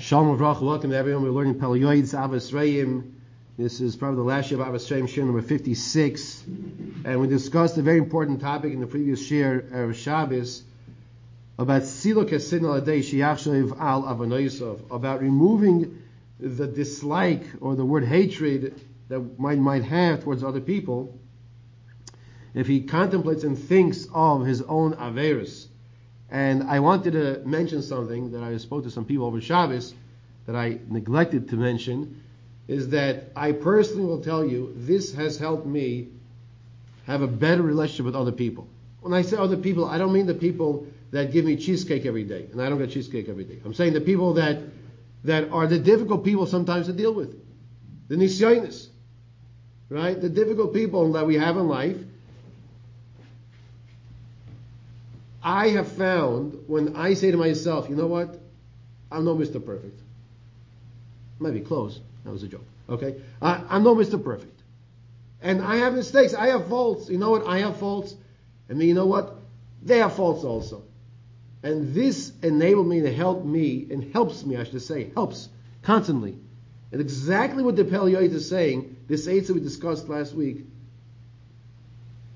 Shalom Avracha, welcome to everyone. We're learning Pelayoids, Ahavas Re'im. This is probably the last year of Ahavas Re'im, share number 56. And we discussed a very important topic in the previous year of Shabbos about Siluk Esin Aladei Shiachshav Al about removing the dislike or the word hatred that one might have towards other people if he contemplates and thinks of his own Averis and I wanted to mention something that I spoke to some people over Shabbos that I neglected to mention is that I personally will tell you this has helped me have a better relationship with other people. When I say other people, I don't mean the people that give me cheesecake every day, and I don't get cheesecake every day. I'm saying the people that that are the difficult people sometimes to deal with, the nisyonis, right? The difficult people that we have in life I have found when I say to myself, you know what? I'm no Mr. Perfect. Might be close. That was a joke. Okay? I, I'm no Mr. Perfect. And I have mistakes. I have faults. You know what? I have faults. And you know what? They have faults also. And this enabled me to help me, and helps me, I should say, helps constantly. And exactly what the Pele Yoetz is saying, this that we discussed last week.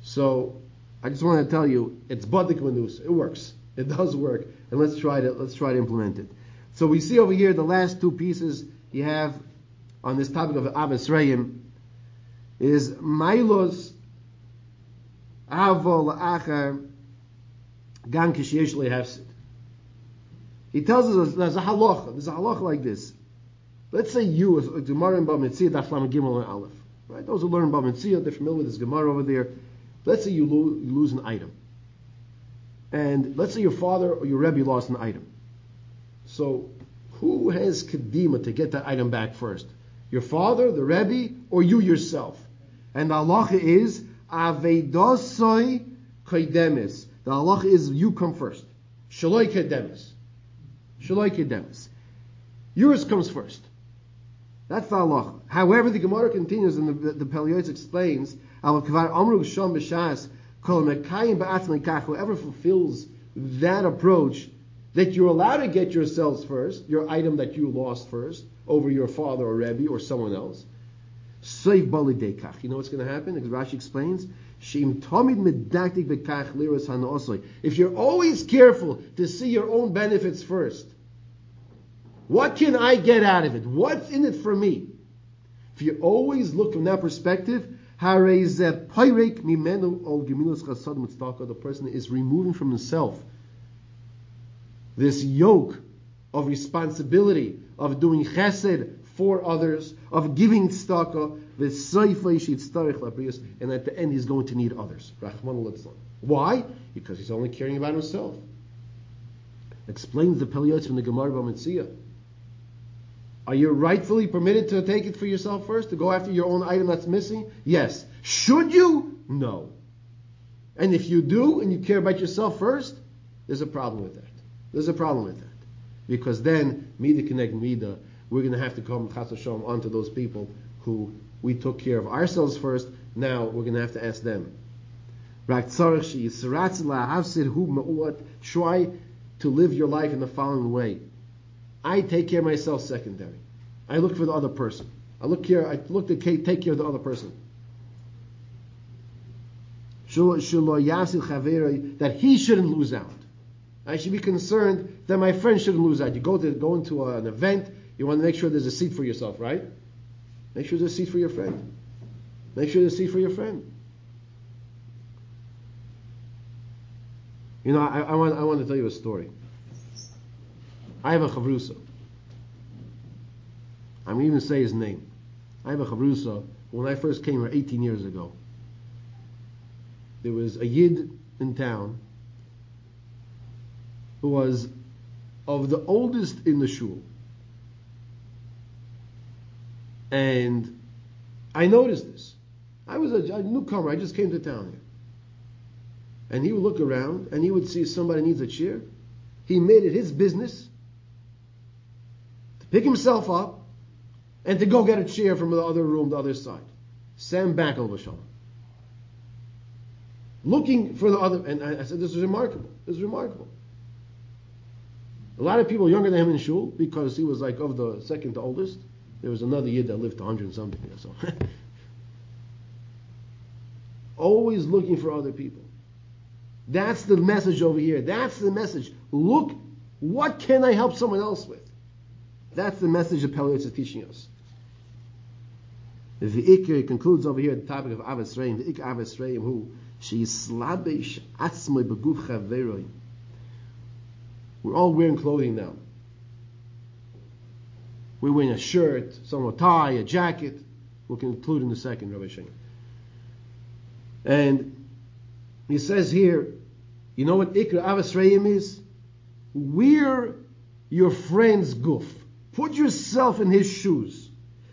So I just want to tell you, it's badik manus. It works. It does work, and let's try to let's try to implement it. So we see over here the last two pieces you have on this topic of Ahavas Re'im is Mailos Avol Achar Gan Kishiyesh Lehefsid. He tells us there's a halacha. There's a halacha like this. Let's say you, Gemara in Bava Metzia, Daf Gimel and Aleph. Right? Those who learn Bava Metzia, they're familiar with this Gemara over there. Let's say you, lo- you lose an item. And let's say your father or your Rebbe lost an item. So who has Kedima to get that item back first? Your father, the Rebbe, or you yourself? And the halacha is Avedosoi Kaidemis. The halacha is you come first. Shaloi Kedemis. Shaloi Kedemis. Yours comes first. That's the halacha. However, the Gemara continues and the, the, the explains Whoever fulfills that approach, that you're allowed to get yourselves first, your item that you lost first, over your father or Rebbe or someone else. Save Bali You know what's going to happen? As Rashi explains, if you're always careful to see your own benefits first, what can I get out of it? What's in it for me? If you always look from that perspective, the person is removing from himself this yoke of responsibility of doing chesed for others, of giving tzedakah, and at the end he's going to need others. Why? Because he's only caring about himself. Explains the Pele Yoetz from the Gemara Bava Metzia. Are you rightfully permitted to take it for yourself first, to go after your own item that's missing? Yes. Should you? No. And if you do, and you care about yourself first, there's a problem with that. There's a problem with that. Because then, Mida connect Mida, we're going to have to come Chas onto those people who we took care of ourselves first, now we're going to have to ask them. Try to live your life in the following way. I take care of myself secondary. I look for the other person. I look here. I look to take care of the other person. That he shouldn't lose out. I should be concerned that my friend shouldn't lose out. You go to go into an event. You want to make sure there's a seat for yourself, right? Make sure there's a seat for your friend. Make sure there's a seat for your friend. You know, I, I want I want to tell you a story. I have a chavrusa. I'm even say his name. I have a chavrusa. When I first came here 18 years ago, there was a yid in town who was of the oldest in the shul. And I noticed this. I was a, a newcomer. I just came to town here. And he would look around and he would see somebody needs a chair. He made it his business pick himself up, and to go get a chair from the other room, the other side. Sam back al Looking for the other, and I, said, this is remarkable. This is remarkable. A lot of people younger than him in shul because he was like of the second to oldest. There was another year that lived 100 and something. So always looking for other people. That's the message over here. That's the message. Look, what can I help someone else with? That's the message that Pele Yoetz is teaching us. The Ikr concludes over here the topic of Ahavas Re'im, the Ikr Ahavas Re'im, who she slabish atzmoy beguf chaveroi. We're all wearing clothing now. We're wearing a shirt, some a tie, a jacket. We'll conclude in a second, Rabbi Shem. And he says here, you know what Ikra Reim is? Wear your friend's goof. Put yourself in his shoes.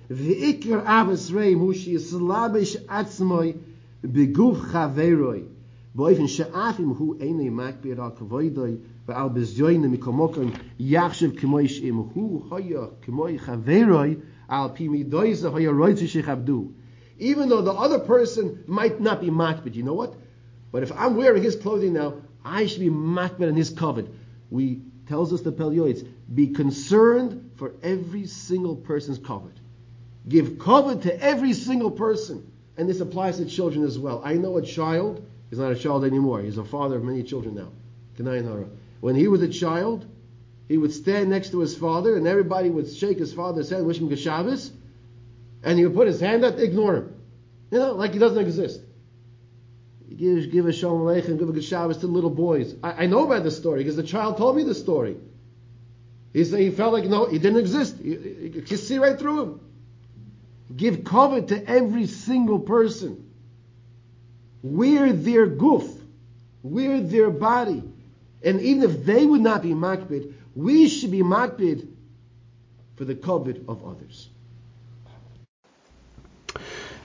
Reim hu shi yislabish beguf chaveroi. She'afim hu makbir al kavoidoi Even though the other person might not be matbid, you know what? But if I'm wearing his clothing now, I should be matbid in his covet. We tells us the Pele Yoetz, be concerned for every single person's covet. Give covet to every single person. And this applies to children as well. I know a child He's not a child anymore. He's a father of many children now. When he was a child, he would stand next to his father, and everybody would shake his father's hand, wish him good Shabbos, and he would put his hand up, ignore him. You know, like he doesn't exist. You give, give a Shalom Aleichem, give a good Shabbos to little boys. I, I know about this story because the child told me the story. He said he felt like no, he didn't exist. You, you, you see right through him. Give cover to every single person. We're their goof. We're their body. And even if they would not be makbid, we should be makbid for the covet of others.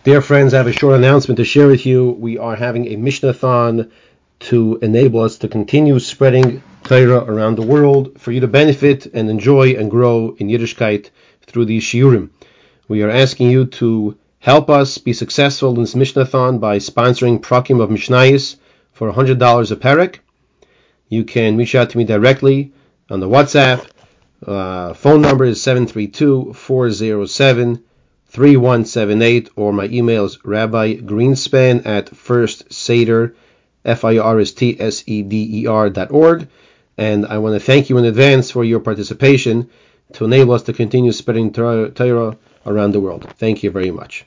Dear friends, I have a short announcement to share with you. We are having a Mishnah-thon to enable us to continue spreading Torah around the world for you to benefit and enjoy and grow in Yiddishkeit through these shiurim. We are asking you to Help us be successful in this Mishnathon by sponsoring Prakim of Mishnayis for $100 a parak. You can reach out to me directly on the WhatsApp. Uh, phone number is 732-407-3178 or my email is Rabbi Greenspan at First Seder, F-I-R-S-T-S-E-D-E-R dot org. And I want to thank you in advance for your participation to enable us to continue spreading Torah around the world. Thank you very much.